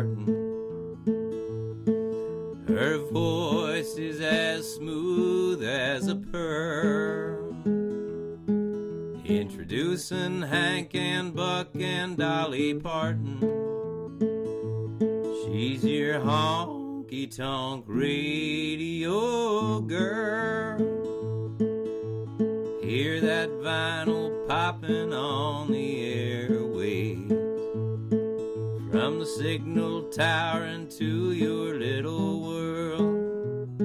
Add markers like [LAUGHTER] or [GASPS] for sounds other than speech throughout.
Parton. Her voice is as smooth as a pearl. Introducing Hank and Buck and Dolly Parton. She's your honky tonk radio girl. Hear that vinyl popping on the signal tower into your little world.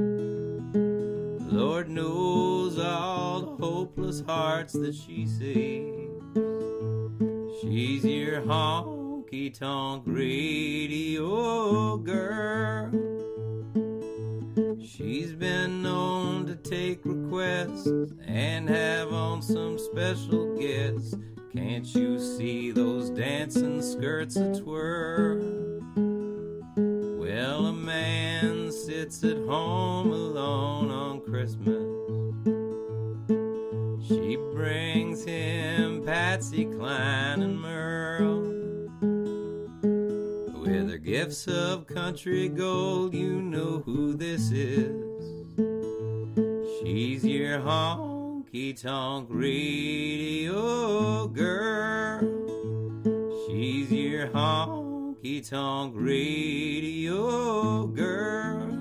Lord knows all the hopeless hearts that she saves. She's your honky tonk radio girl. She's been known to take requests and have on some special guests. Can't you see those dancing skirts a twirl? Well, a man sits at home alone on Christmas. She brings him Patsy Cline and Merle. With her gifts of country gold, you know who this is. She's your honky tonk radio girl. She's your honky tonk radio girl.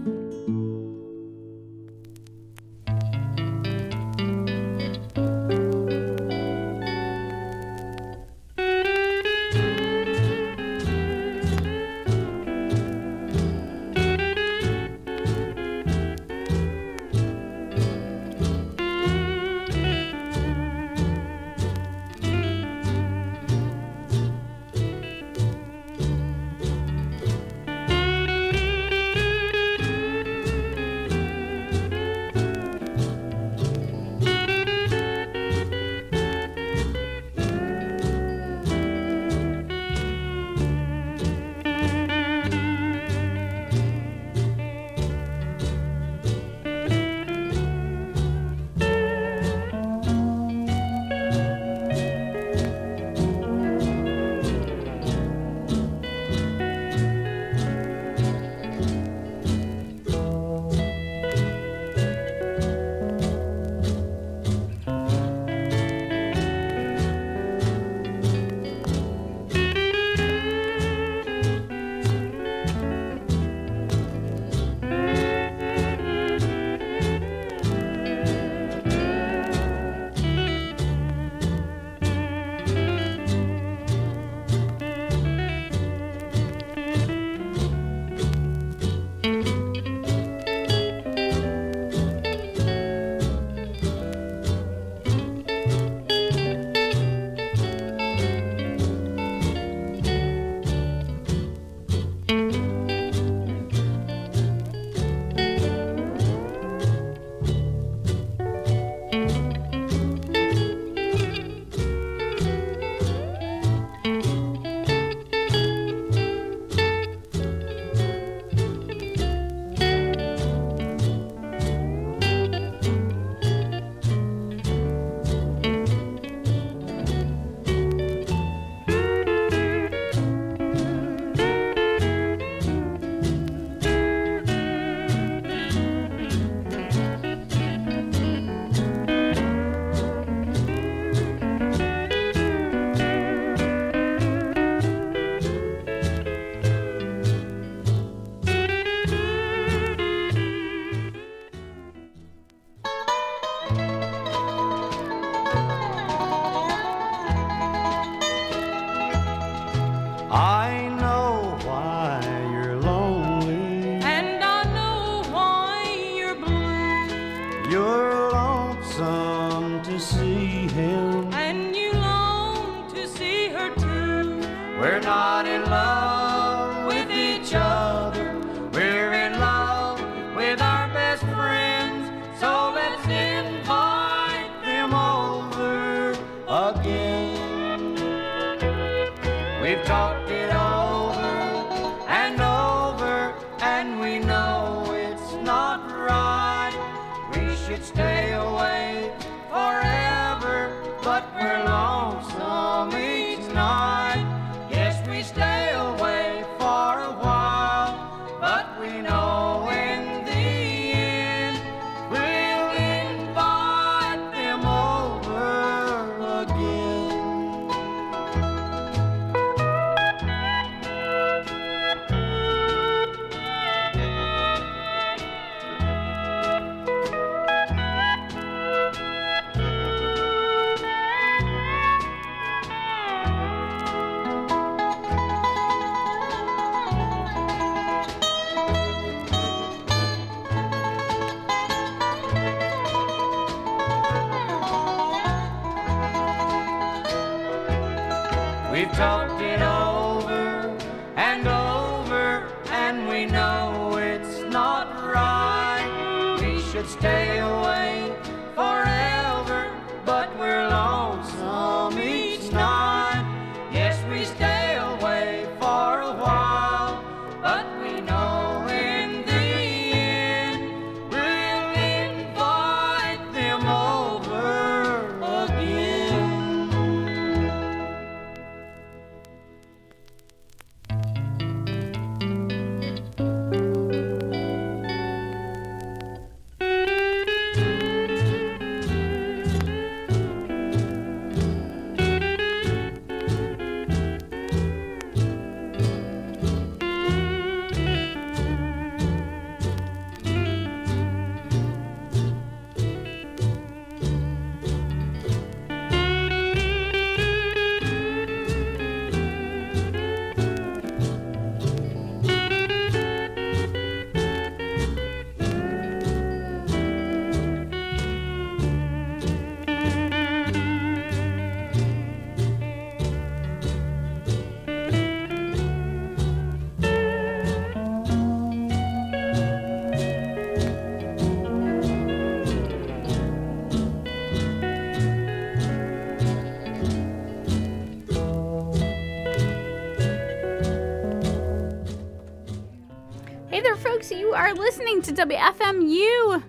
Folks. You are listening to WFMU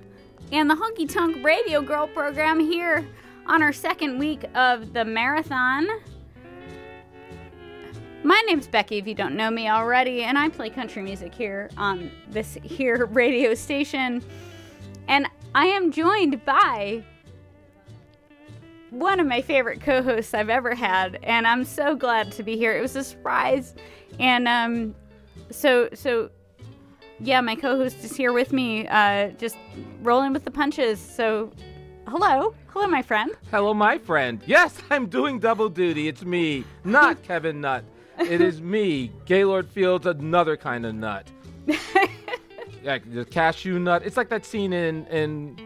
and the Honky Tonk Radio Girl program here on our second week of the marathon. My name's Becky, if you don't know me already, and I play country music here on this here [LAUGHS] radio station. And I am joined by one of my favorite co-hosts I've ever had, and I'm so glad to be here. It was a surprise, and um, so so yeah, my co-host is here with me, uh, just rolling with the punches. So, hello, hello, my friend. Hello, my friend. Yes, [LAUGHS] I'm doing double duty. It's me, not [LAUGHS] Kevin Nutt. It is me, Gaylord Fields, another kind of nut. [LAUGHS] like the cashew nut. It's like that scene in in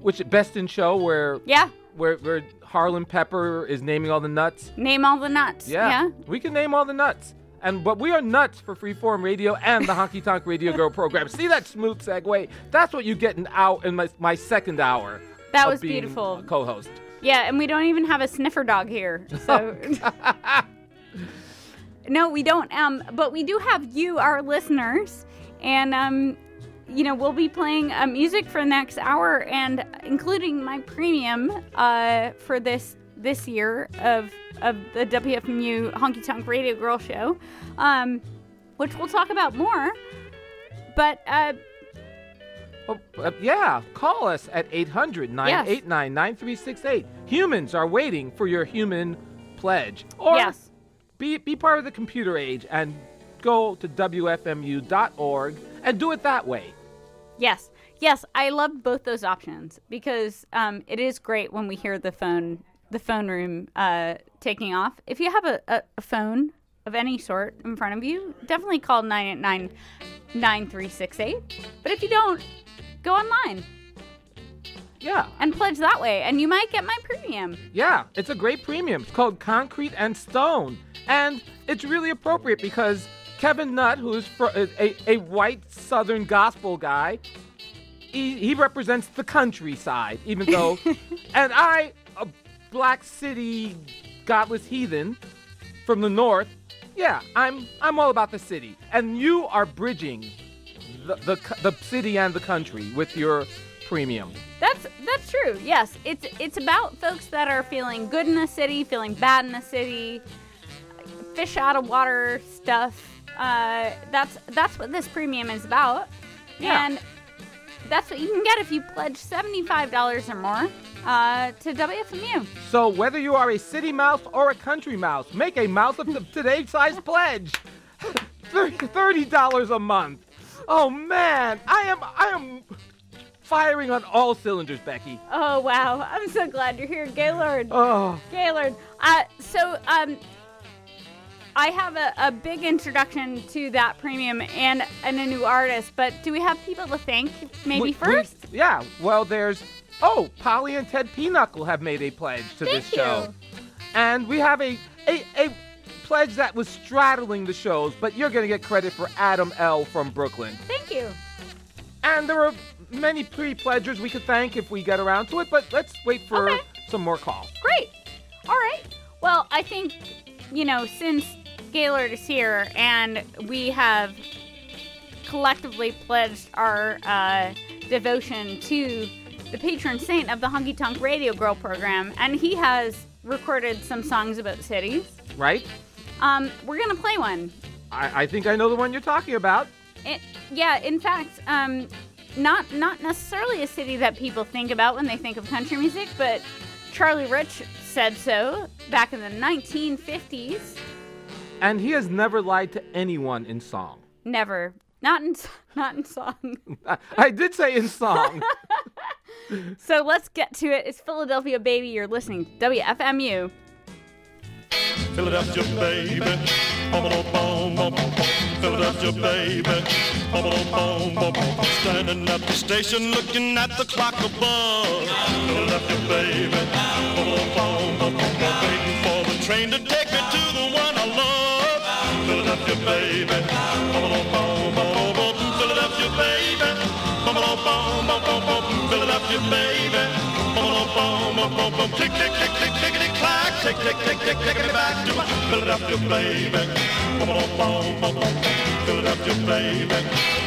which Best in Show where Yeah, where where Harlan Pepper is naming all the nuts. name all the nuts. Yeah, we can name all the nuts. And but we are nuts for Freeform Radio and the Honky Tonk Radio Girl program. See that smooth segue? That's what you get in out in my my second hour. That was beautiful. Co-host. Yeah, and we don't even have a sniffer dog here. [LAUGHS] So [LAUGHS] No, we don't. Um, but we do have you, our listeners, and um, you know, we'll be playing uh, music for the next hour, and including my premium uh, for this this year of of the WFMU Honky Tonk Radio Girl Show, um, which we'll talk about more. But uh, Oh, uh, yeah, call us at 800 989 9368. Humans are waiting for your human pledge. Or yes, be, be part of the computer age and go to WFMU.org and do it that way. Yes, yes, I love both those options because um, it is great when we hear the phone, the phone room uh, taking off. If you have a, a, a phone of any sort in front of you, definitely call 989 9368. But if you don't, go online Yeah, and pledge that way, and you might get my premium. yeah, it's a great premium. It's called Concrete and Stone. And it's really appropriate because Kevin Nutt, who's fr- a, a, a white Southern gospel guy, he, he represents the countryside, even though, [LAUGHS] and I, black city godless heathen from the north, yeah, I'm I'm all about the city, and you are bridging the the, the city and the country with your premium. That's that's true. Yes, it's it's about folks that are feeling good in the city, feeling bad in the city, fish out of water stuff. Uh, that's that's what this premium is about, Yeah. and that's what you can get if you pledge seventy five dollars or more uh, to WFMU. So whether you are a city mouse or a country mouse, make a mouse of today's size pledge. [LAUGHS] Thirty dollars a month. Oh man, I am I am firing on all cylinders, Becky. Oh wow, I'm so glad you're here, Gaylord. Oh, Gaylord. Uh, so um, I have a, a big introduction to that premium and and a new artist, but do we have people to thank maybe we- we- first? yeah. Well, there's oh, Polly and Ted Pinochle have made a pledge to this Thank you. show, and we have a a a pledge that was straddling the shows, but you're going to get credit for Adam L. from Brooklyn. Thank you. And there are many pre-pledgers we could thank if we get around to it, but let's wait for Okay. some more calls. Great. All right. Well, I think, you know, since Gaylord is here and we have collectively pledged our uh, devotion to the patron saint of the Honky Tonk Radio Girl program, and he has recorded some songs about cities, Right? um, we're going to play one. I, I think I know the one you're talking about. It, yeah, in fact, um, not not necessarily a city that people think about when they think of country music, but Charlie Rich said so back in the 1950s. And he has never lied to anyone in song. Never, not in [LAUGHS] not in song. I, [LAUGHS] I did say in song. [LAUGHS] so let's get to it. It's Philadelphia, baby. You're listening to WFMU. Philadelphia, baby. Philadelphia, baby. Standing at the station looking at the clock above. Philadelphia, baby. To take me to the one I love. Philadelphia, baby. Philadelphia, baby. Philadelphia, baby. Clack. Me back to Philadelphia, baby. Philadelphia, baby.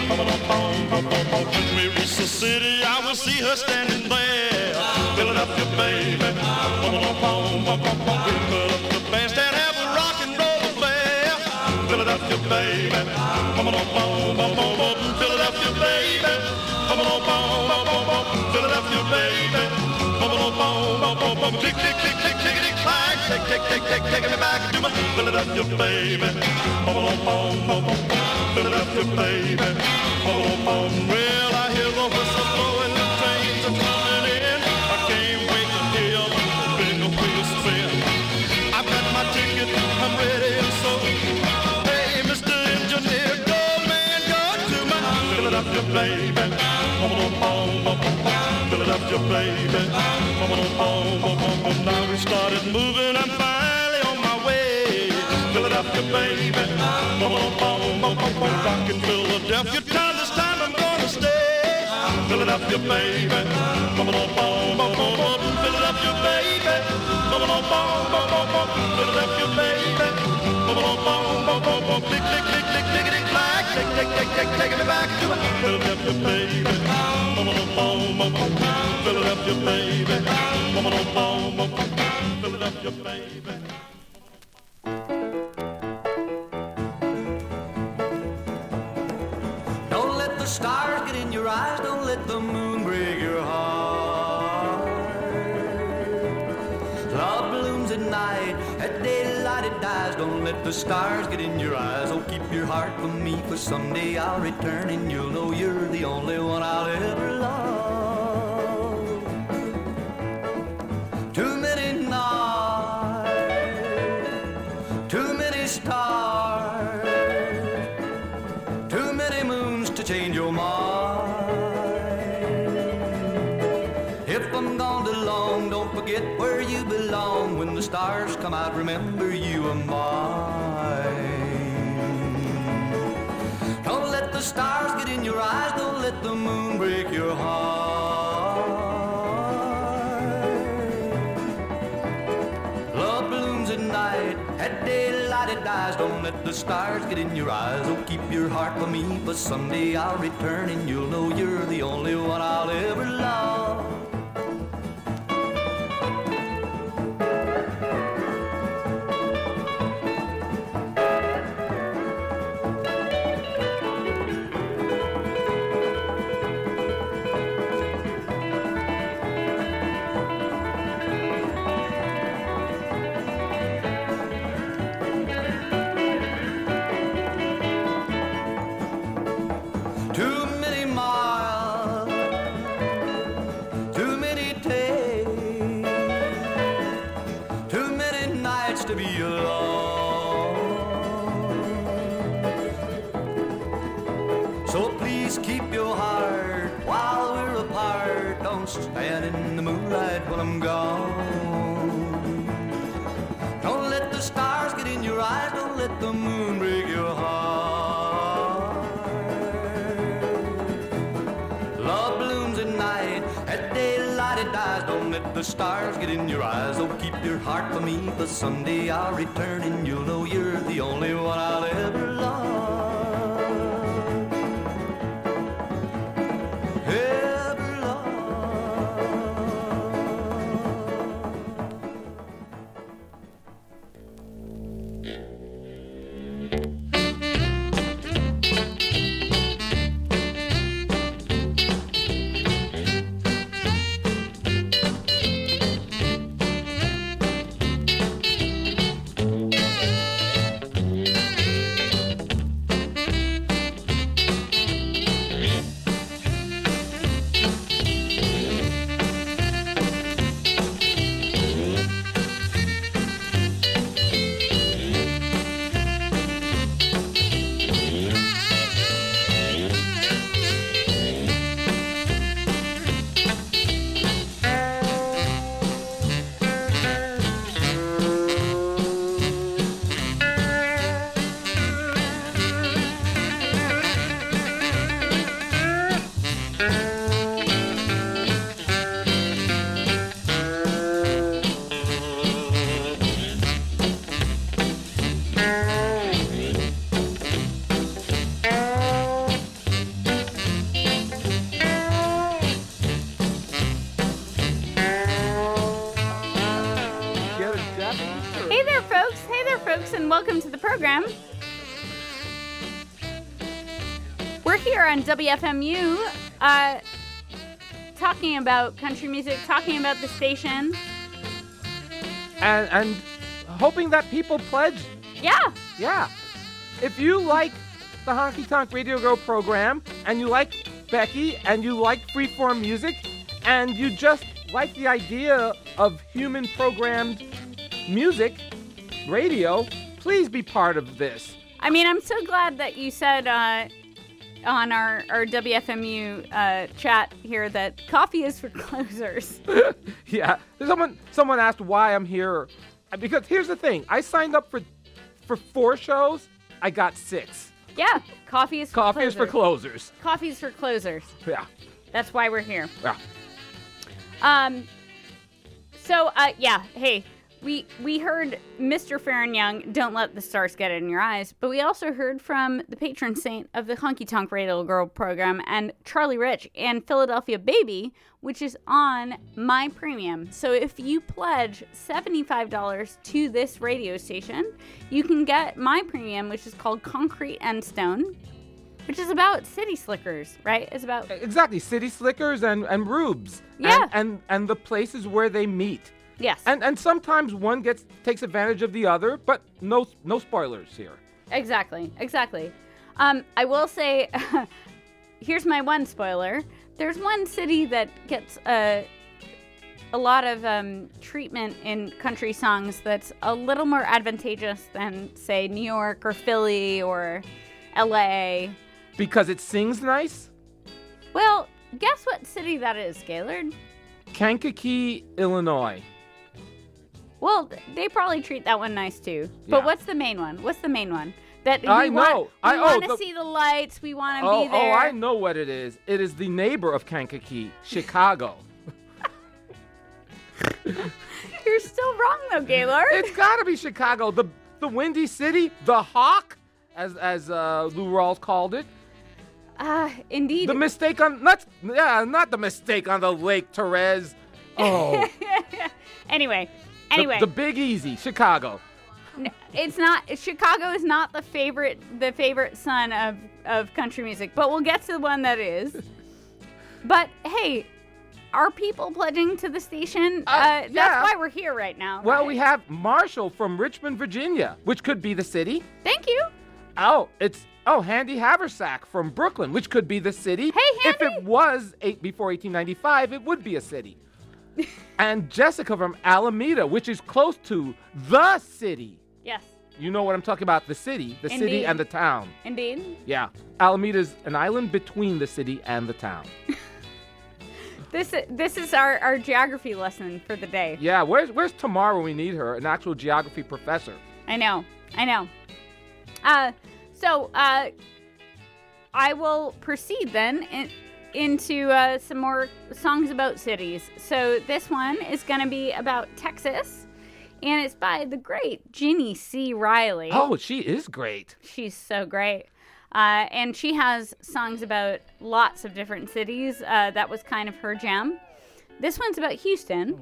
When we reach the city, I will see her standing there. Philadelphia, baby. Bum-a-dum-bum, bum-bum-bum. We'll put up the bandstand, have a rock and roll affair. Philadelphia, baby. Bum-a-dum-bum, bum-bum-bum. Philadelphia, baby. Bum-a-dum-bum, bum-bum-bum. Philadelphia, baby. Bum-a-dum-bum, bum-bum-bum. Tick, tick, tick, tick, tickety, clack. Tick, tick, tick, tick, taking me back to my Philadelphia, baby. Bum-a-dum-bum, bum-bum-bum. Philadelphia, baby. Bum-a-dum-bum. Well, I Baby. Bum-a-dum-bum, bum-bum-bum. Philadelphia, baby. Now we started moving, I'm finally on my way. Philadelphia, baby. Rockin' Philadelphia town, this time I'm gonna stay. Philadelphia, baby. Philadelphia, baby. Philadelphia, baby. Click, click, click, click, clickety, clack. Tick, tick, tick, tick, taking me back to Philadelphia, baby. Philadelphia, baby. Philadelphia, baby. The stars get in your eyes. Oh, keep your heart for me. For someday I'll return and you'll know you're the only one I'll ever love. Too many nights. Too many stars. Too many moons to change your mind. If I'm gone too long, don't forget where you belong. When the stars come out, remember you the stars get in your eyes. Don't let the moon break your heart. Love blooms at night, at daylight it dies. Don't let the stars get in your eyes. Oh, keep your heart for me, but someday I'll return and you'll know you're the only one I'll ever love. Someday I'll return Hey there, folks. Hey there, folks, and welcome to the program. We're here on WFMU uh, talking about country music, talking about the station. and and hoping that people pledge. Yeah, Yeah, if you like the Honky Tonk Radio Girl program, and you like Becky, and you like freeform music, and you just like the idea of human programmed music, radio, please be part of this. I mean, I'm so glad that you said uh, on our, our WFMU uh, chat here that coffee is for [LAUGHS] closers. [LAUGHS] yeah, someone someone asked why I'm here, because here's the thing: I signed up for for four shows, I got six. yeah, coffee is for Coffee is for closers. closers. Coffee is for closers. Yeah, That's why we're here. yeah. Um. So, uh, yeah. Hey, we we heard Mr. Faron Young. Don't let the stars get in your eyes. But we also heard from the patron saint of the Honky Tonk Radio Girl program and Charlie Rich and Philadelphia Baby, which is on my premium. So if you pledge seventy five dollars to this radio station, you can get my premium, which is called Concrete and Stone. Which is about city slickers, right? It's about Exactly, city slickers and and rubes. And- Yeah. and and the places where they meet. yes, And and sometimes one gets takes advantage of the other, but no no spoilers here. Exactly, exactly. Um, I will say, [LAUGHS] here's my one spoiler. There's one city that gets a a lot of um, treatment in country songs that's a little more advantageous than, say, New York or Philly or L.A. Because it sings nice. Well, guess what city that is, Gaylord? Kankakee, Illinois. Well, they probably treat that one nice too. But Yeah. what's the main one? What's the main one? That I want, know. We I- oh, want to the- see the lights. We want to Oh, be there. oh, I know what it is. It is the neighbor of Kankakee, Chicago. [LAUGHS] You're still wrong though, Gaylord. it's gotta be Chicago. The the Windy City, the Hawk, as as uh, Lou Rawls called it. Ah, indeed. The mistake on not yeah, not the mistake on the Lake Therese. [LAUGHS] Oh, anyway, the- anyway, the, Big Easy, Chicago. It's not Chicago is not the favorite the favorite son of of country music, but we'll get to the one that is. [LAUGHS] But hey, are people pledging to the station? Uh, that's yeah. why we're here right now. Well, right? we have Marshall from Richmond, Virginia, which could be the city. Thank you. Oh, it's oh Handy Haversack from Brooklyn, which could be the city. Hey, Handy. If it was eight before 1895, it would be a city. [LAUGHS] and Jessica from Alameda, which is close to the city. Yes, You know what I'm talking about? The city, the city and the town. indeed. Yeah, Alameda's an island between the city and the town. [LAUGHS] This this is our, our geography lesson for the day. Yeah, where's where's Tamara when we need her? An actual geography professor. I know, I know. Uh, so uh, I will proceed then in, into uh, some more songs about cities. So this one is going to be about Texas, and it's by the great Jeannie C. Riley. Oh, she is great. She's so great. Uh, and she has songs about lots of different cities. Uh, that was kind of her jam. This one's about Houston.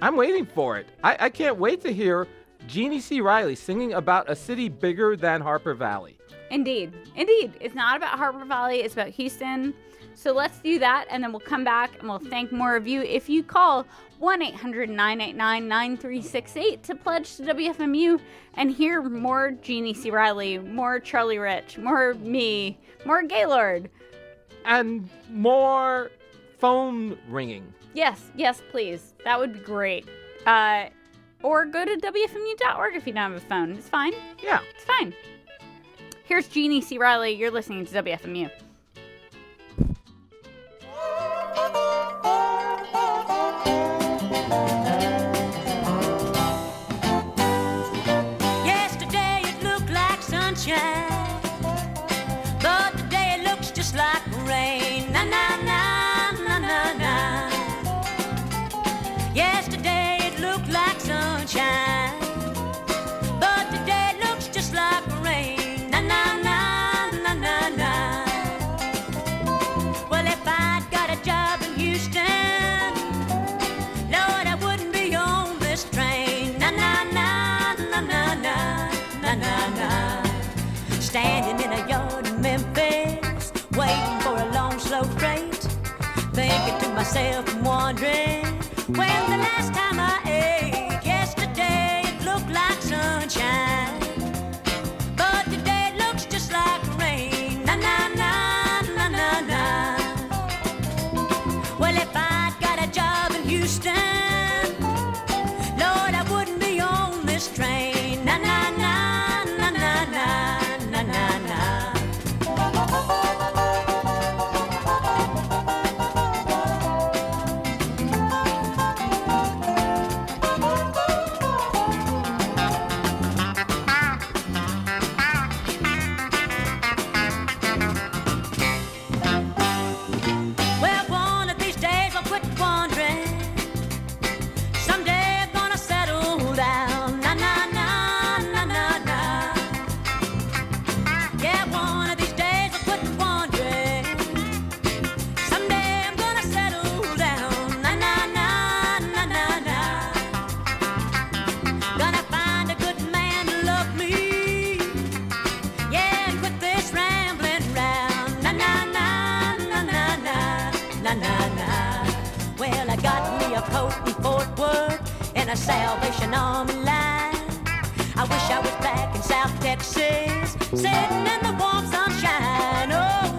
I'm waiting for it. I, I can't wait to hear Jeannie C. Riley singing about a city bigger than Harper Valley. Indeed. Indeed. It's not about Harper Valley, it's about Houston. So let's do that, and then we'll come back and we'll thank more of you if you call 1 800 989 9368 to pledge to WFMU and hear more Jeannie C. Riley, more Charlie Rich, more me, more Gaylord. And more phone ringing. Yes, yes, please. That would be great. Uh, or go to WFMU.org if you don't have a phone. It's fine. Yeah. It's fine. Here's Jeannie C. Riley. You're listening to WFMU. When the last time in Fort Worth and a Salvation Army line. I wish I was back in South Texas, sitting in the warm sunshine. Oh,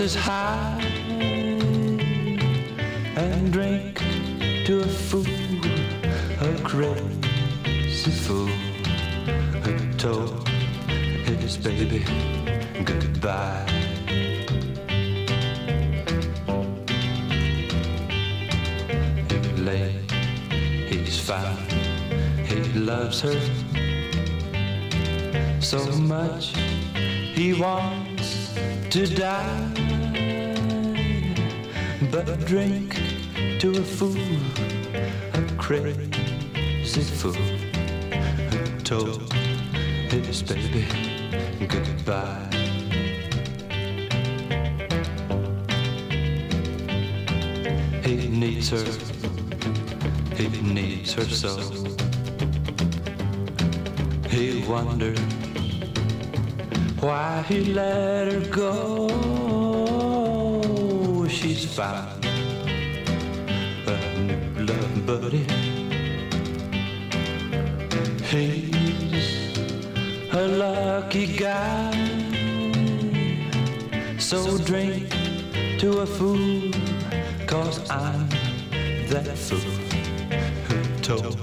is high. Drink to a fool, a crazy fool who told his baby goodbye. He needs her, he needs her so. He wonders why he let her go. She's a buddy. He's a lucky guy. So drink to a fool, cause I'm that fool who told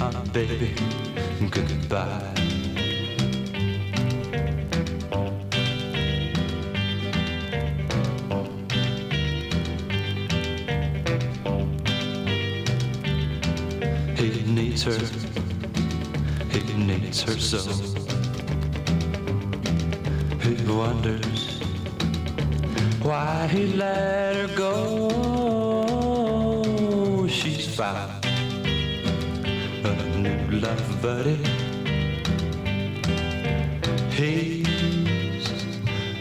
my baby goodbye. Her, he needs her so. He wonders why he let her go. She's found a new love buddy. He's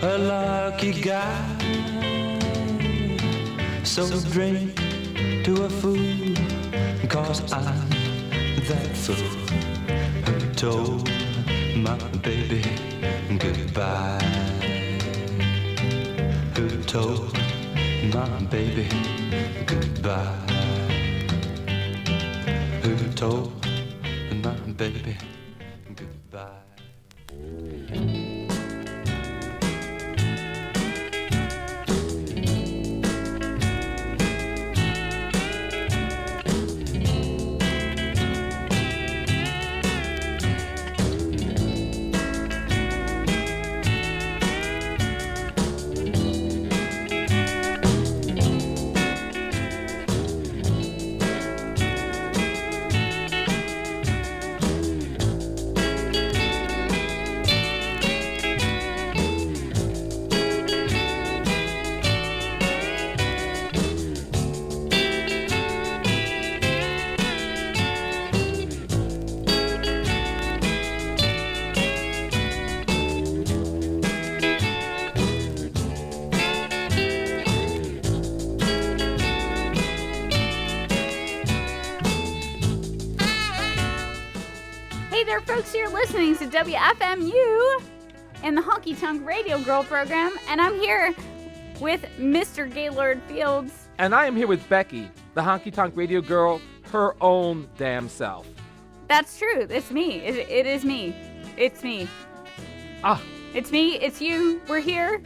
a lucky guy. So drink to a fool, cause who told my baby goodbye. Who told my baby goodbye? Who told my baby folks. You're listening to WFMU and the Honky Tonk Radio Girl program, and I'm here with Mr. Gaylord Fields. And I am here with Becky, the honky tonk radio girl, her own damn self. That's true. It's me. It, it is me. It's me. Ah, It's me. It's you. We're here.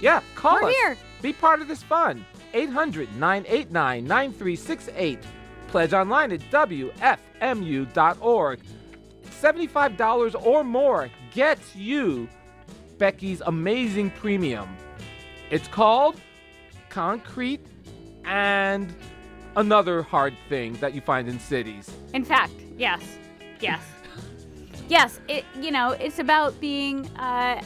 yeah, call us. We're us. here. Be part of this fun. 800 989 9368. Pledge online at WFMU.org. $75 or more gets you Becky's amazing premium. It's called Concrete and another hard thing that you find in cities. In fact, yes. Yes. [LAUGHS] yes. It, you know, it's about being uh,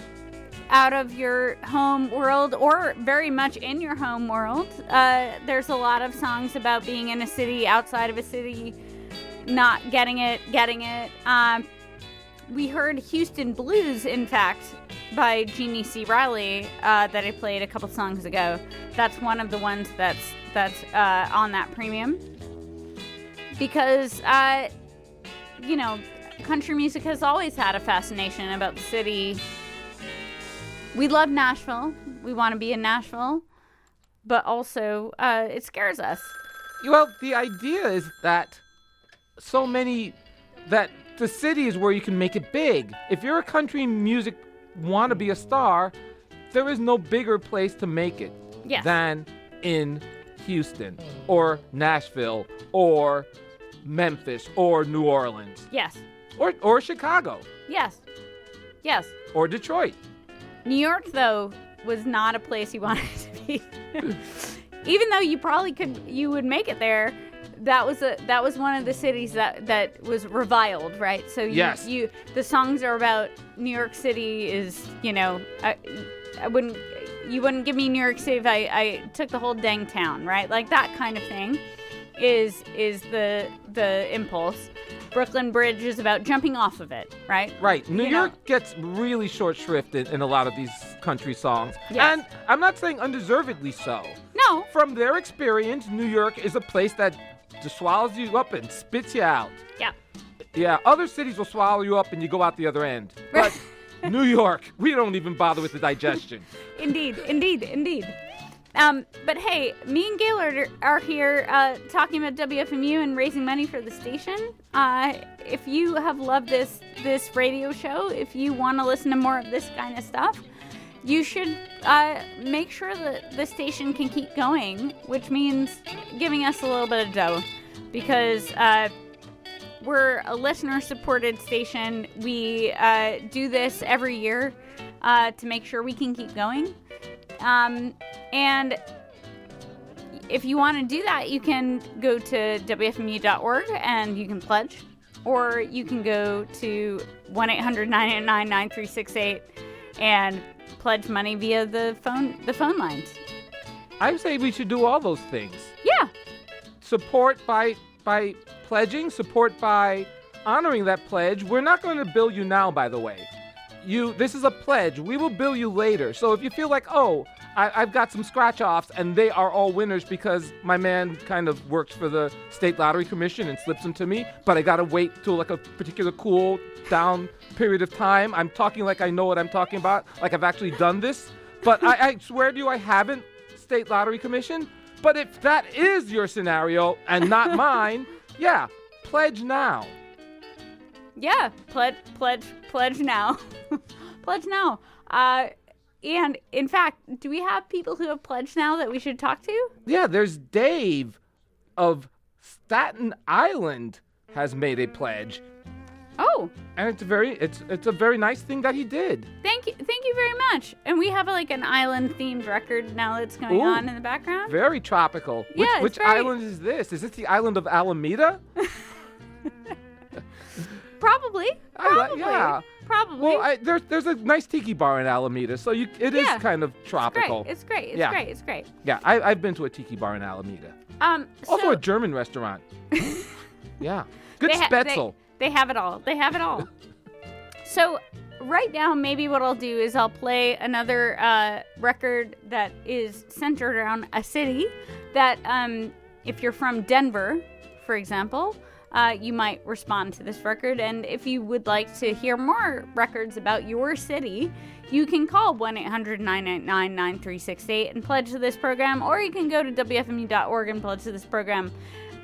out of your home world or very much in your home world. Uh, there's a lot of songs about being in a city, outside of a city, not getting it, getting it. Um, we heard Houston Blues, in fact, by Jeannie C. Riley uh, that I played a couple songs ago. That's one of the ones that's that's uh, on that premium because uh, you know country music has always had a fascination about the city. We love Nashville. We want to be in Nashville, but also uh, it scares us. Well, the idea is that so many that the city is where you can make it big. If you're a country music want to be a star, there is no bigger place to make it Yes. than in Houston or Nashville or Memphis or New Orleans Yes. or or Chicago Yes. Yes. or Detroit. New York, though, was not a place you wanted to be. [LAUGHS] Even though you probably could, you would make it there. That was a that was one of the cities that that was reviled, right? So you, Yes. you the songs are about New York City is you know I, I wouldn't you wouldn't give me New York City if I, I took the whole dang town, right? Like that kind of thing is is the the impulse. Brooklyn Bridge is about jumping off of it, right? Right. New You know- York gets really short shrift in, in a lot of these country songs. Yes. And I'm not saying undeservedly so. No, From their experience, New York is a place that just swallows you up and spits you out. Yeah. Yeah, other cities will swallow you up and you go out the other end. But New York, [LAUGHS] we don't even bother with the digestion. [LAUGHS] Indeed, indeed, indeed. Um, but hey, me and Gaylord are, are here uh, talking about WFMU and raising money for the station. Uh, if you have loved this this radio show, if you want to listen to more of this kind of stuff, you should uh, make sure that the station can keep going, which means giving us a little bit of dough, because uh, we're a listener supported station. We uh, do this every year uh, to make sure we can keep going. Um, and if you want to do that, you can go to WFMU.org and you can pledge, or you can go to 1 800 989 9368 and pledge money via the phone the phone lines. I say we should do all those things. Yeah, Support by by pledging, support by honoring that pledge. We're not going to bill you now, by the way. You this is a pledge. We will bill you later. So if you feel like, oh, I, I've got some scratch offs and they are all winners because my man kind of works for the state lottery commission and slips them to me, but I gotta wait till like a particular cool down period of time. I'm talking like I know what I'm talking about, like I've actually done this. But I, I swear to you, I haven't state lottery commission. But if that is your scenario and not [LAUGHS] mine, yeah, pledge now. yeah, pledge, pledge, pledge now, [LAUGHS] pledge now. Uh, and in fact, do we have people who have pledged now that we should talk to? Yeah, there's Dave of Staten Island has made a pledge. Oh, And it's a very it's it's a very nice thing that he did. thank you, thank you very much. And we have like an island themed record now that's going Ooh. on in the background. Very tropical. Which, Yeah, it's which very- island is this? Is this the island of Alameda? [LAUGHS] Probably, I yeah. probably. Well, I, there's there's a nice tiki bar in Alameda, so you it is Yeah. kind of tropical. It's great. It's Yeah. great. It's great. yeah, I, I've been to a tiki bar in Alameda. Um, Also so a German restaurant. [LAUGHS] yeah, good they ha- they- They, have it all. They have it all. [LAUGHS] so right now, maybe what I'll do is I'll play another uh, record that is centered around a city that, um, if you're from Denver, for example. Uh, you might respond to this record, and if you would like to hear more records about your city, you can call 1 800 999 9368 and pledge to this program, or you can go to WFMU.org and pledge to this program.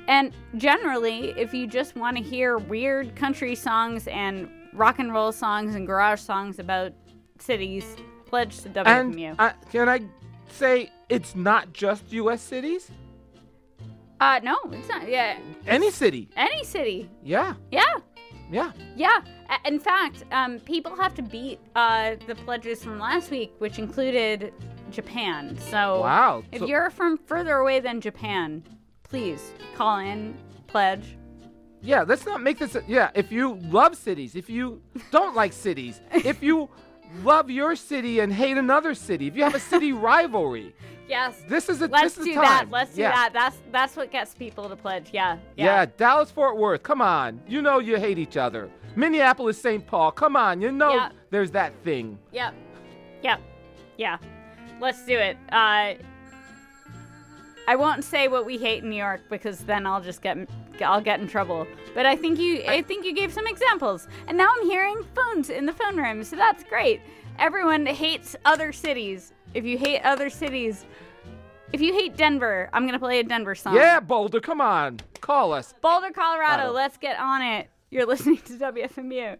And generally, if you just want to hear weird country songs and rock and roll songs and garage songs about cities, pledge to WFMU. And uh, can I say it's not just U.S. cities? Uh, no, it's not. Yeah, Any city. any city. Yeah, Yeah, yeah. yeah. A- In fact, um, people have to beat uh, the pledges from last week, which included Japan. So Wow. if So- you're from further away than Japan, please call in, pledge. Yeah, let's not make this. A, yeah, if you love cities, if you don't like cities, [LAUGHS] if you love your city and hate another city, if you have a city [LAUGHS] rivalry, Yes. this is a Let's this is do the that. Let's do yeah. that. That's that's what gets people to pledge. Yeah. Yeah. Yeah. Dallas Fort Worth, come on. You know you hate each other. Minneapolis St. Paul, come on. You know Yeah. there's that thing. Yep. Yep. Yeah. Let's do it. Uh, I won't say what we hate in New York because then I'll just get I'll get in trouble. But I think you I think you gave some examples, and now I'm hearing phones in the phone room, so that's great. Everyone hates other cities. If you hate other cities, if you hate Denver, I'm gonna play a Denver song. Yeah, Boulder, come on. Call us. Boulder, Colorado. Colorado. Let's get on it. You're listening to WFMU.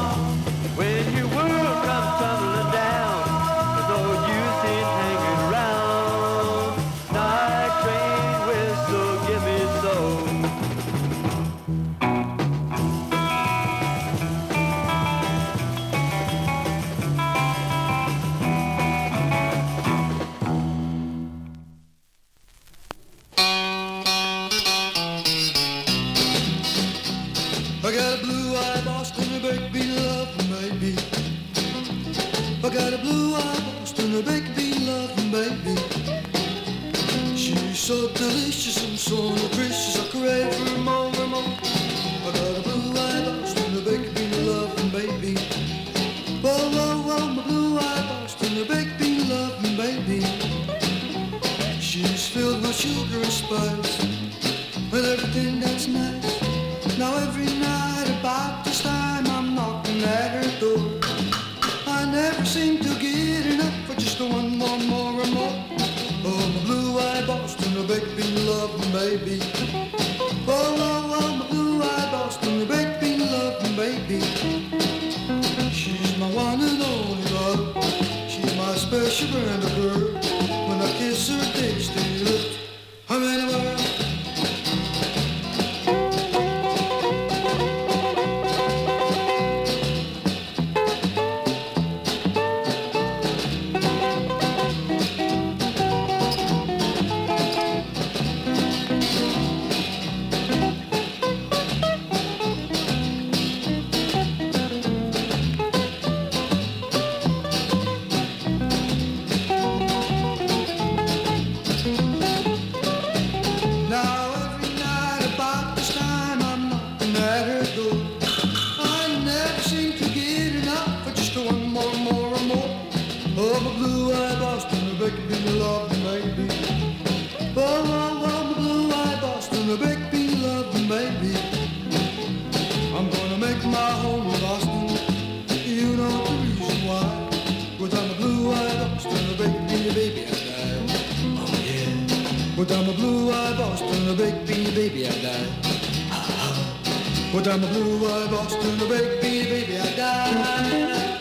Without my blue-eyed Boston, a baked bean baby, I die.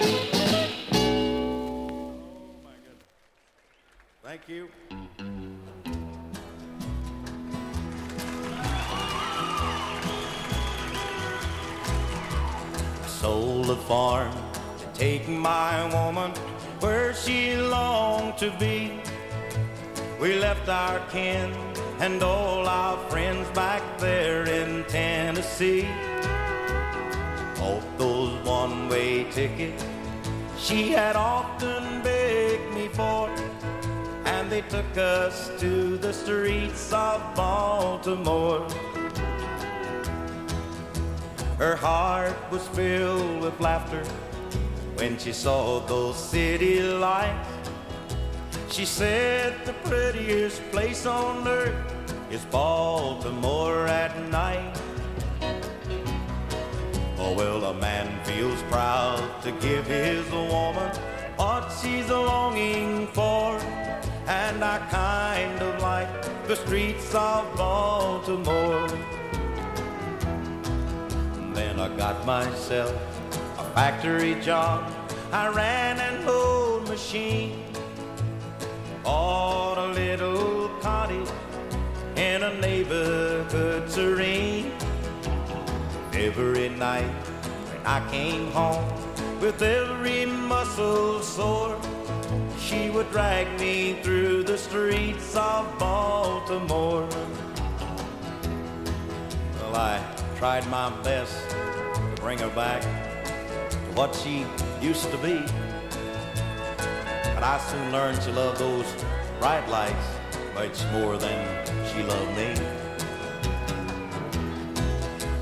Thank you. sold the farm to take my woman where she longed to be. We left our kin and all our friends back there in Tennessee. One-way tickets she had often begged me for, and they took us to the streets of Baltimore. Her heart was filled with laughter when she saw those city lights. She said the prettiest place on earth is Baltimore at night. Oh, well, a man feels proud to give his woman what she's longing for. And I kind of like the streets of Baltimore. Then I got myself a factory job. I ran an old machine. Bought a little cottage in a neighborhood serene. Every night when I came home with every muscle sore, she would drag me through the streets of Baltimore. Well, I tried my best to bring her back to what she used to be. But I soon learned she loved those bright lights much more than she loved me.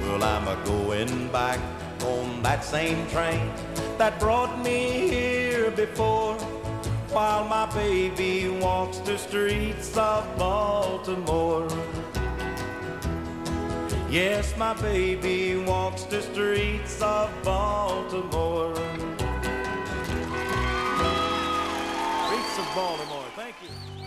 Well, I'm a going back on that same train that brought me here before. While my baby walks the streets of Baltimore. Yes, my baby walks the streets of Baltimore. Streets of Baltimore. Thank you.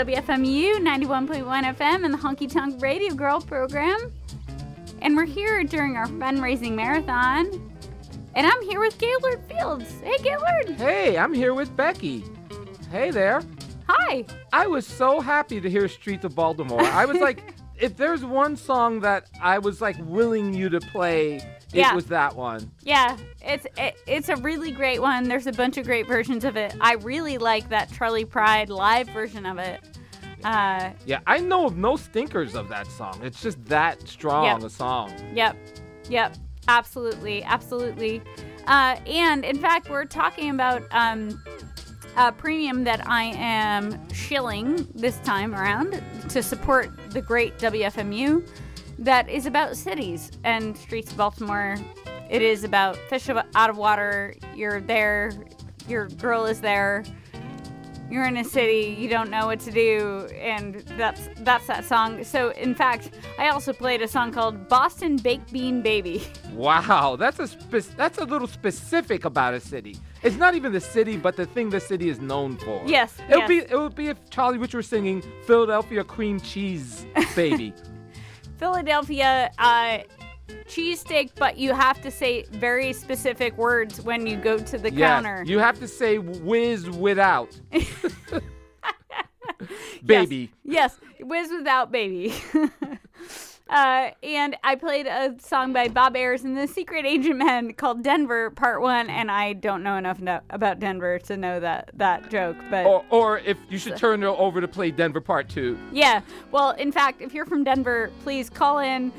WFMU 91.1 FM and the Honky Tonk Radio Girl program. And we're here during our fundraising marathon. And I'm here with Gaylord Fields. Hey, Gaylord. Hey, I'm here with Becky. Hey there. Hi. I was so happy to hear Streets of Baltimore. I was like, [LAUGHS] if there's one song that I was like willing you to play, it was that one. Yeah, it's it, it's a really great one. There's a bunch of great versions of it. I really like that Charley Pride live version of it. Uh, Yeah, I know of no stinkers of that song. It's just that strong Yeah. a song. Yep. Yep. Absolutely. Absolutely. Uh, and in fact, we're talking about um, a premium that I am shilling this time around to support the great WFMU that is about cities and streets of Baltimore. It is about fish out of water. You're there. Your girl is there. You're in a city, you don't know what to do, and that's that's that song. So, in fact, I also played a song called "Boston Baked Bean Baby." Wow, that's a spe- that's a little specific about a city. It's not even the city, but the thing the city is known for. Yes, It would yes. be it would be if Charlie Rich were singing Philadelphia cream cheese baby. [LAUGHS] Philadelphia uh, cheesesteak, but you have to say very specific words when you go to the yes, counter. you have to say whiz without. [LAUGHS] [LAUGHS] baby. Yes, whiz without baby. [LAUGHS] uh, and I played a song by Bob Ayres and the Secret Agent Men called Denver Part One, and I don't know enough no- about Denver to know that that joke, but. Or, or if you should turn it over to play Denver Part 2. Yeah. Well, in fact, if you're from Denver, please call in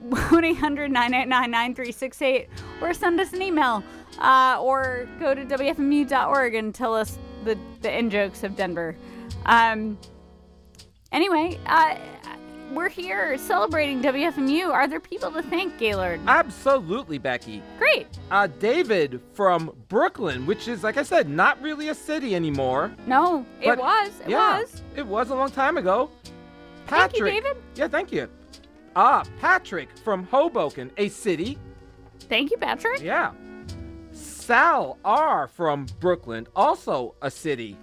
1 800 989 9368 or send us an email uh, or go to WFMU.org and tell us the, the in jokes of Denver. Um, anyway, uh, we're here celebrating WFMU. Are there people to thank, Gaylord? Absolutely, Becky. Great. Uh, David from Brooklyn, which is, like I said, not really a city anymore. No, it was. It yeah, was. It was a long time ago. Thank you, Patrick. David. Yeah, thank you. Ah, Patrick from Hoboken, a city. Thank you, Patrick. Yeah. Sal R from Brooklyn, also a city.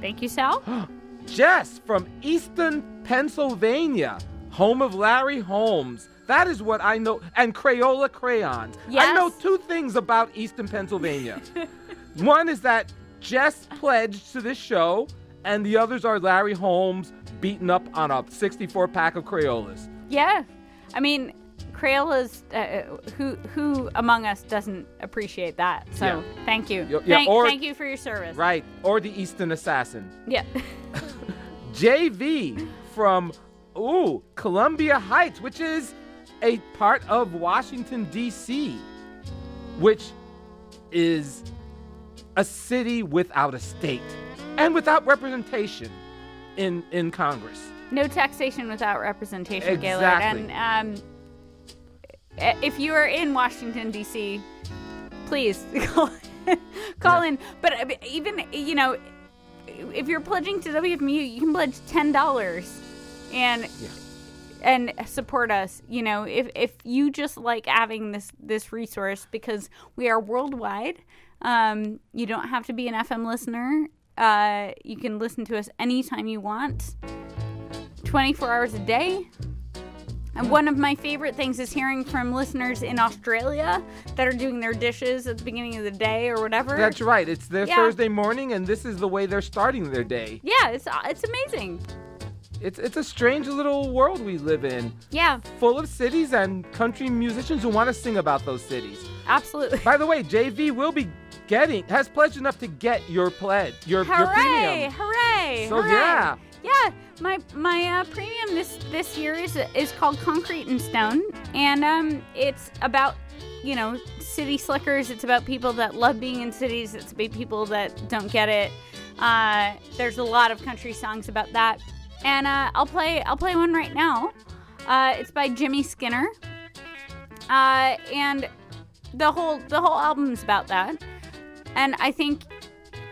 Thank you, Sal. [GASPS] Jess from Easton, Pennsylvania, home of Larry Holmes. That is what I know. And Crayola crayons. Yes. I know two things about Easton Pennsylvania. [LAUGHS] One is that Jess pledged to this show, and the others are Larry Holmes beaten up on a 64 pack of Crayolas. Yeah, I mean, Crayola's. Uh, who who among us doesn't appreciate that? So Yeah. thank you. Yo- yeah, thank, or- thank you for your service. Right. Or the Easton Assassin. Yeah. [LAUGHS] [LAUGHS] JV from, ooh, Columbia Heights, which is a part of Washington, D.C., which is a city without a state and without representation in, in Congress. no taxation without representation, Gaylord. Exactly. And um, if you are in Washington D.C., please [LAUGHS] call call Yeah. in. But even you know. if you're pledging to WFMU, you can pledge ten dollars, and Yeah. and support us. You know, if if you just like having this this resource because we are worldwide. Um, you don't have to be an FM listener. Uh, you can listen to us anytime you want, 24 hours a day. And one of my favorite things is hearing from listeners in Australia that are doing their dishes at the beginning of the day or whatever. That's right. It's their Yeah. Thursday morning, and this is the way they're starting their day. yeah, it's it's amazing. It's it's a strange little world we live in, Yeah, full of cities and country musicians who want to sing about those cities. absolutely. By the way, JV will be getting has pledged enough to get your pledge, your your Hooray! premium. Hooray! So, hooray. yeah. yeah. My my uh, premium this this year is is called Concrete and Stone, and um, it's about you know city slickers. It's about people that love being in cities. It's about people that don't get it. Uh, there's a lot of country songs about that, and uh, I'll play I'll play one right now. Uh, it's by Jimmie Skinner, uh, and the whole the whole album's about that. And I think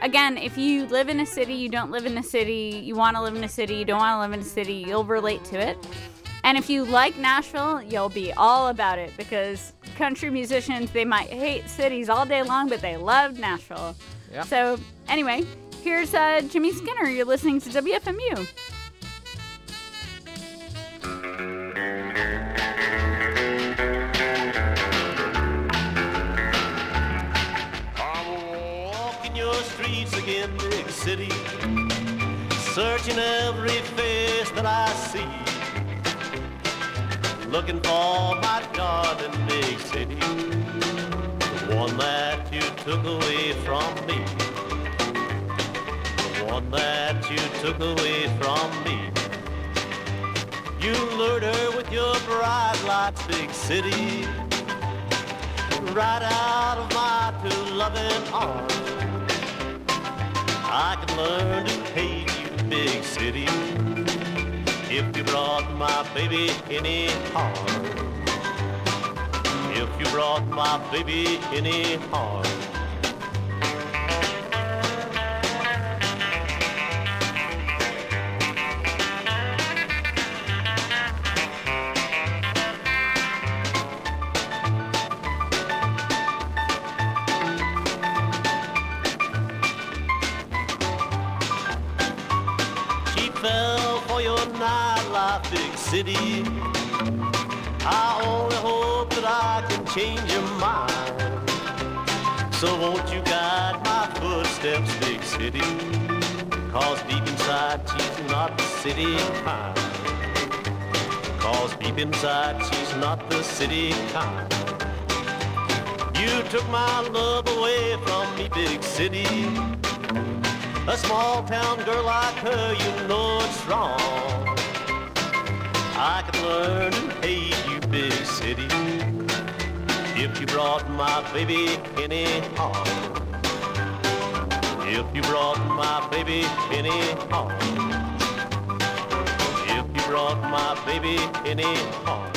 again, if you live in a city, you don't live in a city, you want to live in a city, you don't want to live in a city, you'll relate to it. And if you like Nashville, you'll be all about it because country musicians, they might hate cities all day long, but they love Nashville. Yeah. So, anyway, here's uh, Jimmie Skinner. You're listening to WFMU. City, searching every face that I see, looking for my darling big city, the one that you took away from me, the one that you took away from me. You lured her with your bright lights, big city right out of my two loving arms. I could learn to hate you, big city, if you brought my baby any harm. If you brought my baby any harm. City kind. Cause deep inside she's not the city kind. You took my love away from me, big city. A small town girl like her, you know it's wrong. I could learn to hate you, big city, if you brought my baby any harm. If you brought my baby any harm. Brought my baby any harm.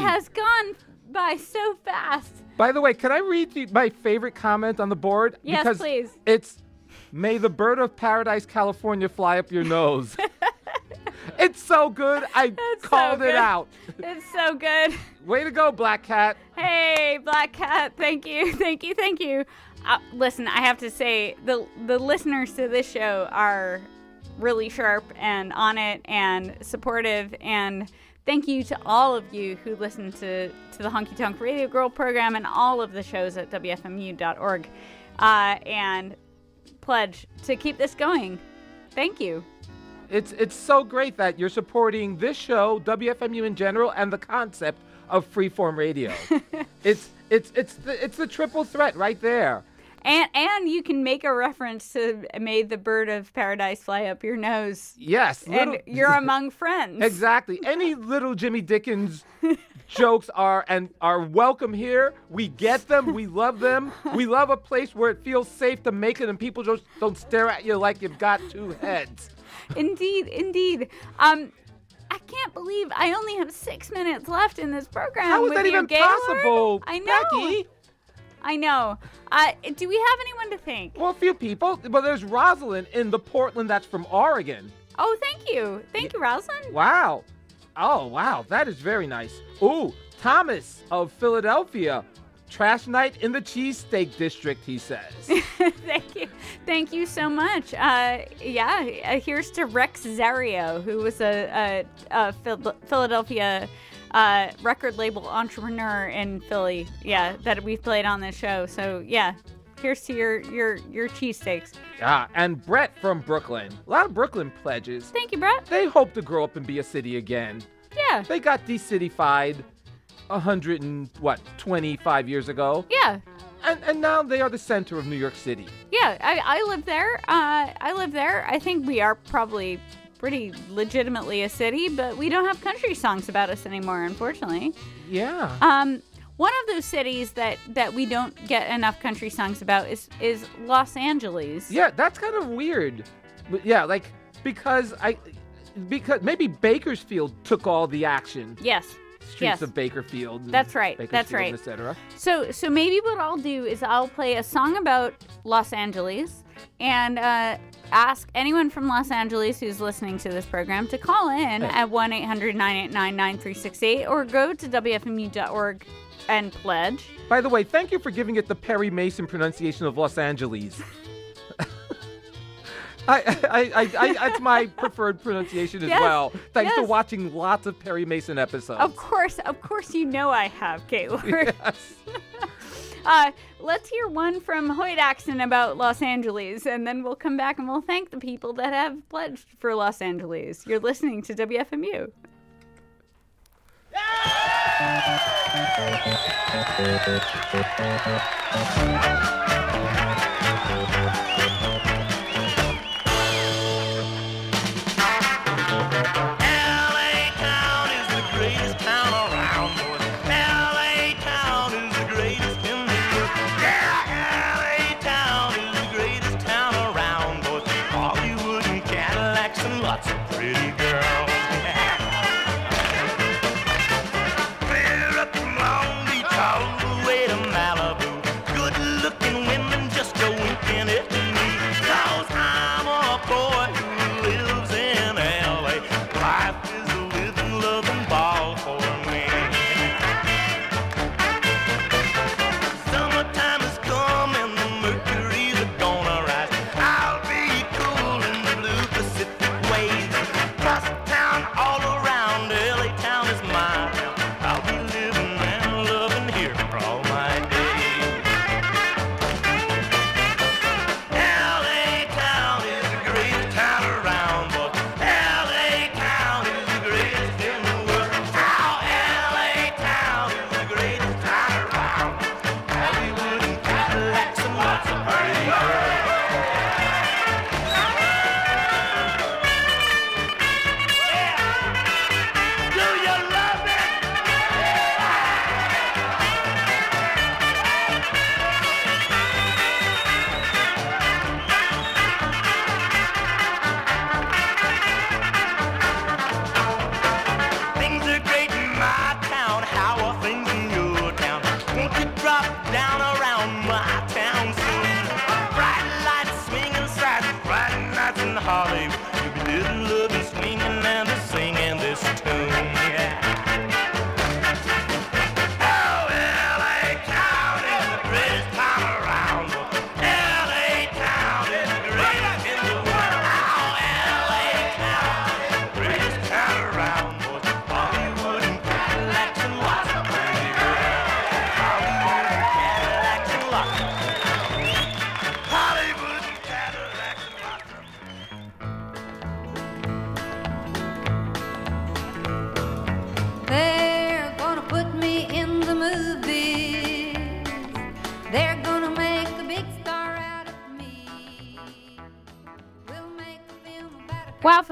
Has gone by so fast. By the way, can I read the, my favorite comment on the board? Yes, because please. It's May the bird of paradise, California, fly up your nose. [LAUGHS] it's so good. I That's so called it out. It's so good. Way to go, Black Cat. Hey, Black Cat, thank you, [LAUGHS] thank you, thank you. Uh, listen, I have to say the the listeners to this show are really sharp and on it and supportive and thank you to all of you who listen to to the Honky Tonk Radio Girl program and all of the shows at wfmu.org uh, and pledge to keep this going. Thank you. It's it's so great that you're supporting this show, WFMU in general, and the concept of freeform radio. [LAUGHS] it's it's it's the, it's the triple threat right there. And and you can make a reference to "May the bird of paradise fly up your nose," Yes, and [LAUGHS] you're among friends. Exactly. Any little Jimmy Dickens [LAUGHS] jokes are and are welcome here. We get them. We love them. We love a place where it feels safe to make it and people just don't stare at you like you've got two heads. Indeed, indeed. Um, I can't believe I only have six minutes left in this program. How is that even Gaylord. possible, I know. Becky? I know. Uh, do we have anyone to thank? Well, a few people, but there's Rosalind in the Portland that's from Oregon. Oh, thank you, thank you, Rosalind. Wow. Oh, wow. That is very nice. Ooh, Thomas of Philadelphia. Trash night in the cheesesteak district, he says. [LAUGHS] thank you, thank you so much. Uh, yeah, uh, here's to Rex Zario, who was a, a, a Phil- Philadelphia uh, record label entrepreneur in Philly. Yeah, that we've played on this show. So yeah, here's to your your your cheesesteaks. ah, and Brett from Brooklyn. A lot of Brooklyn pledges. Thank you, Brett. They hope to grow up and be a city again. Yeah, They got decitified a hundred and what, 25 years ago. yeah. And, and now they are the center of New York City. Yeah, I, I live there. Uh, I live there. I think we are probably pretty legitimately a city, but we don't have country songs about us anymore, unfortunately. Yeah. Um, one of those cities that, that we don't get enough country songs about is is Los Angeles. Yeah, that's kind of weird. But yeah, like because I because maybe Bakersfield took all the action. Yes. Streets yes. of Bakersfield. and That's right, that's right. Etc. So so maybe what I'll do is I'll play a song about Los Angeles and uh, ask anyone from Los Angeles who's listening to this program to call in at 1 800 989 9368 or go to WFMU.org and pledge. By the way, thank you for giving it the Perry Mason pronunciation of Los Angeles. [LAUGHS] I, I, I, I, that's my [LAUGHS] preferred pronunciation as Yes, well. Thanks to watching lots of Perry Mason episodes. Of course, of course, you know I have, Gaylord. [LAUGHS] Yes. Uh, let's hear one from Hoyt Axton about Los Angeles, and then we'll come back and we'll thank the people that have pledged for Los Angeles. You're listening to WFMU. LA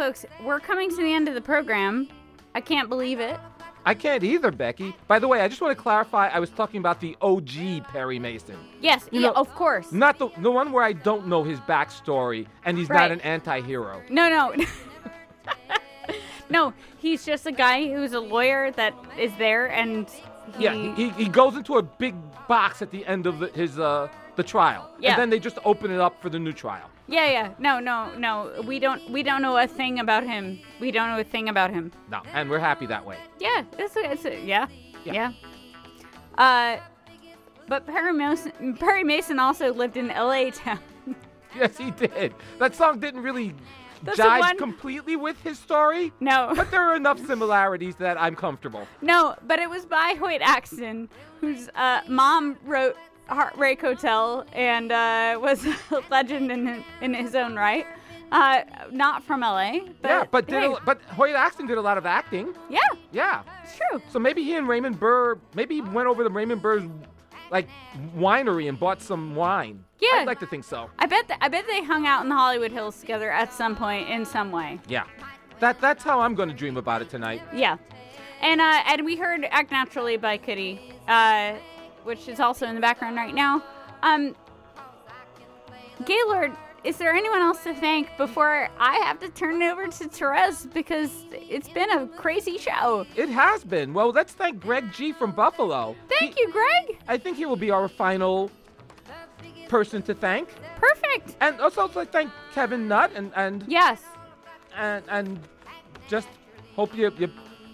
folks, we're coming to the end of the program. I can't believe it. I can't either, Becky. By the way, I just want to clarify. I was talking about the OG Perry Mason, Yes, You yeah, know- of course. not the the one where I don't know his backstory and he's Right. not an anti-hero. No, no. [LAUGHS] no, he's just a guy who's a lawyer that is there and he, Yeah, he, he, he goes into a big box at the end of the, his uh the trial, Yeah. and then they just open it up for the new trial. Yeah, yeah. No, no, no. We don't we don't know a thing about him. We don't know a thing about him. No, and we're happy that way. Yeah, it's it's yeah, Yeah. yeah. Uh, but Perry Mason, Perry Mason also lived in L.A. town. Yes, he did. That song didn't really That's jive one- completely with his story, No, but there are enough similarities that I'm comfortable. no. But it was by Hoyt Axton, whose uh, mom wrote Heartbreak Hotel and uh, was [LAUGHS] a legend in in his own right. Uh, not from L.A. But yeah, but did hey, a, but Hoyt Axton did a lot of acting. yeah, Yeah, it's true. so maybe he and Raymond Burr, maybe he went over to Raymond Burr's like winery and bought some wine. Yeah. I'd like to think so. I bet th- I bet they hung out in the Hollywood Hills together at some point in some way. Yeah, that that's how I'm going to dream about it tonight. Yeah. And uh, and we heard Act Naturally by Kitty, uh, which is also in the background right now. Um, Gaylord, is there anyone else to thank before I have to turn it over to Therese because it's been a crazy show? It has been. Well, let's thank Greg G from Buffalo. Thank you, Greg. I think he will be our final person to thank. Perfect. And also to thank Kevin Nutt and and Yes. and, and just hope you, you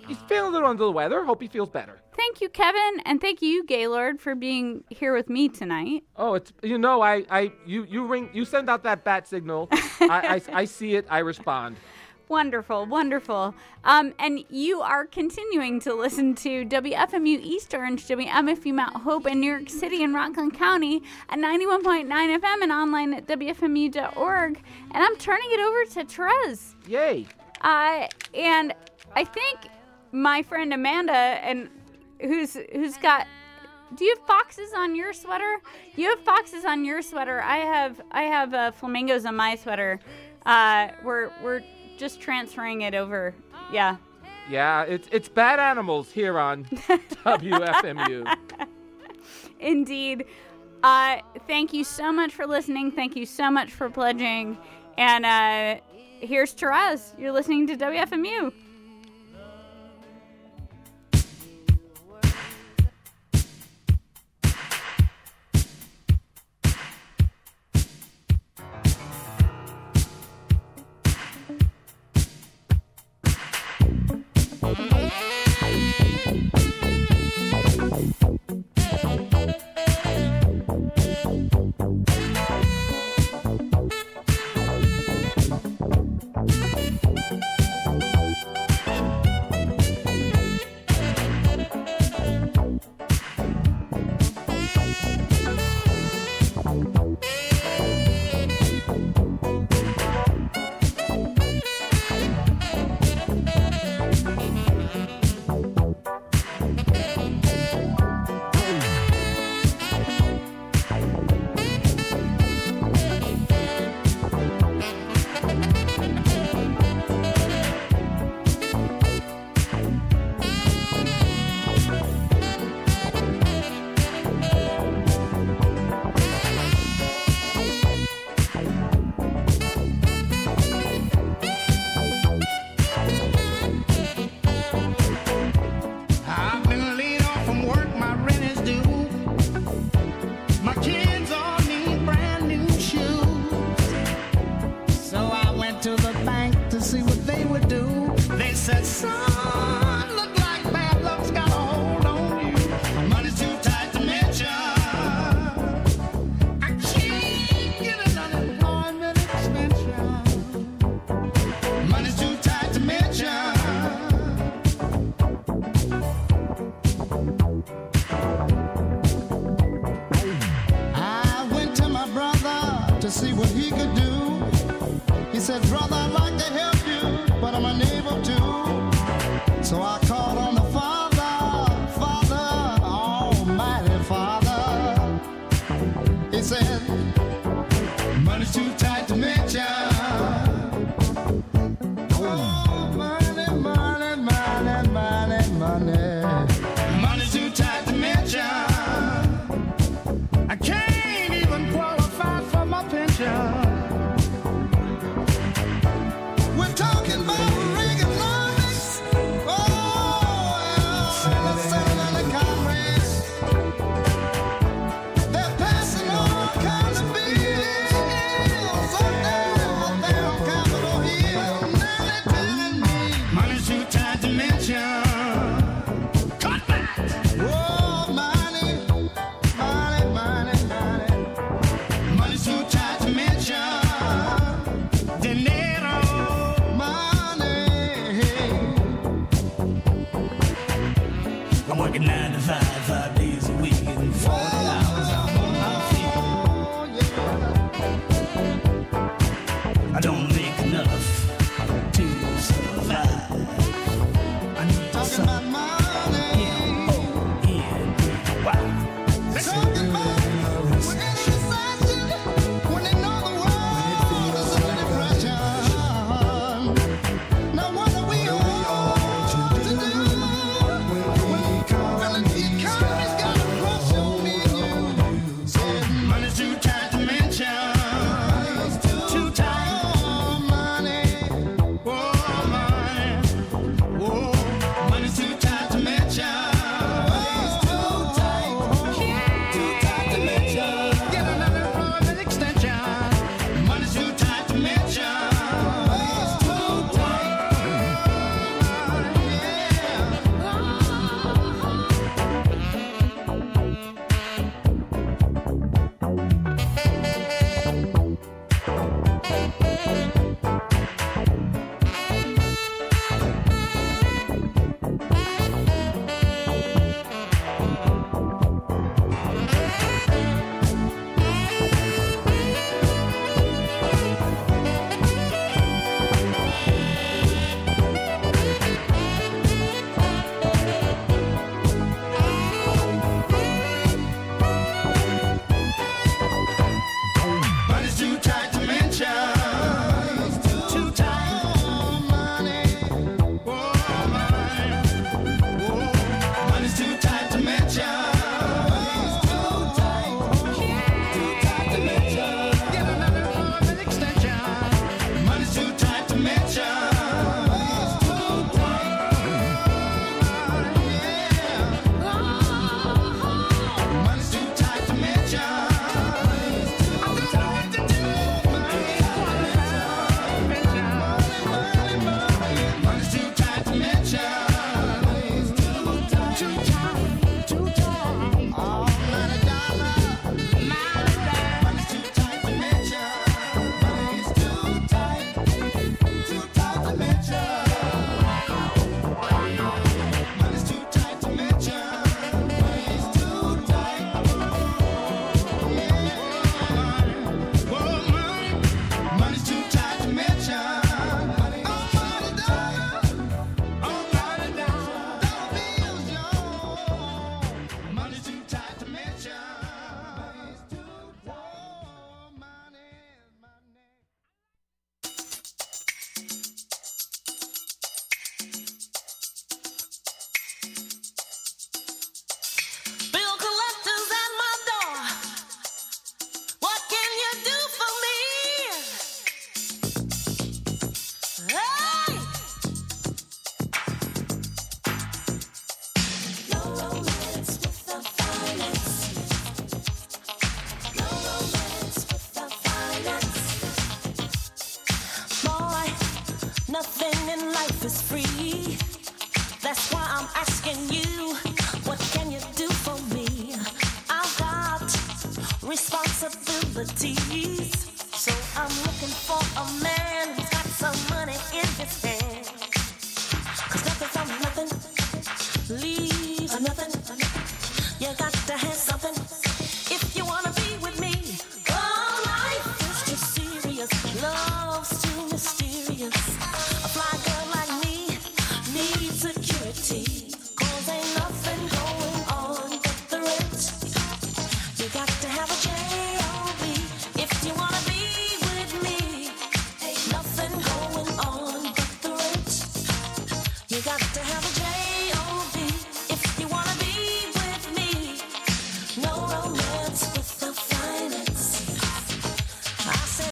he's feeling a little under the weather. Hope he feels better. Thank you, Kevin, and thank you, Gaylord, for being here with me tonight. Oh, it's you know I I you you ring you send out that bat signal. [LAUGHS] I, I I see it. I respond. Wonderful, wonderful. Um, and you are continuing to listen to WFMU East Orange, WMFU Mount Hope in New York City and Rockland County at 91.9 FM and online at WFMU.org. And I'm turning it over to Therese. Yay. Uh, and I think my friend Amanda and who's who's got do you have foxes on your sweater? You have foxes on your sweater. I have I have uh, flamingos on my sweater. Uh, we're we're just transferring it over. Yeah. Yeah, it's it's bad animals here on [LAUGHS] WFMU. Indeed. Uh, thank you so much for listening. Thank you so much for pledging. And uh, here's Therese. You're listening to WFMU.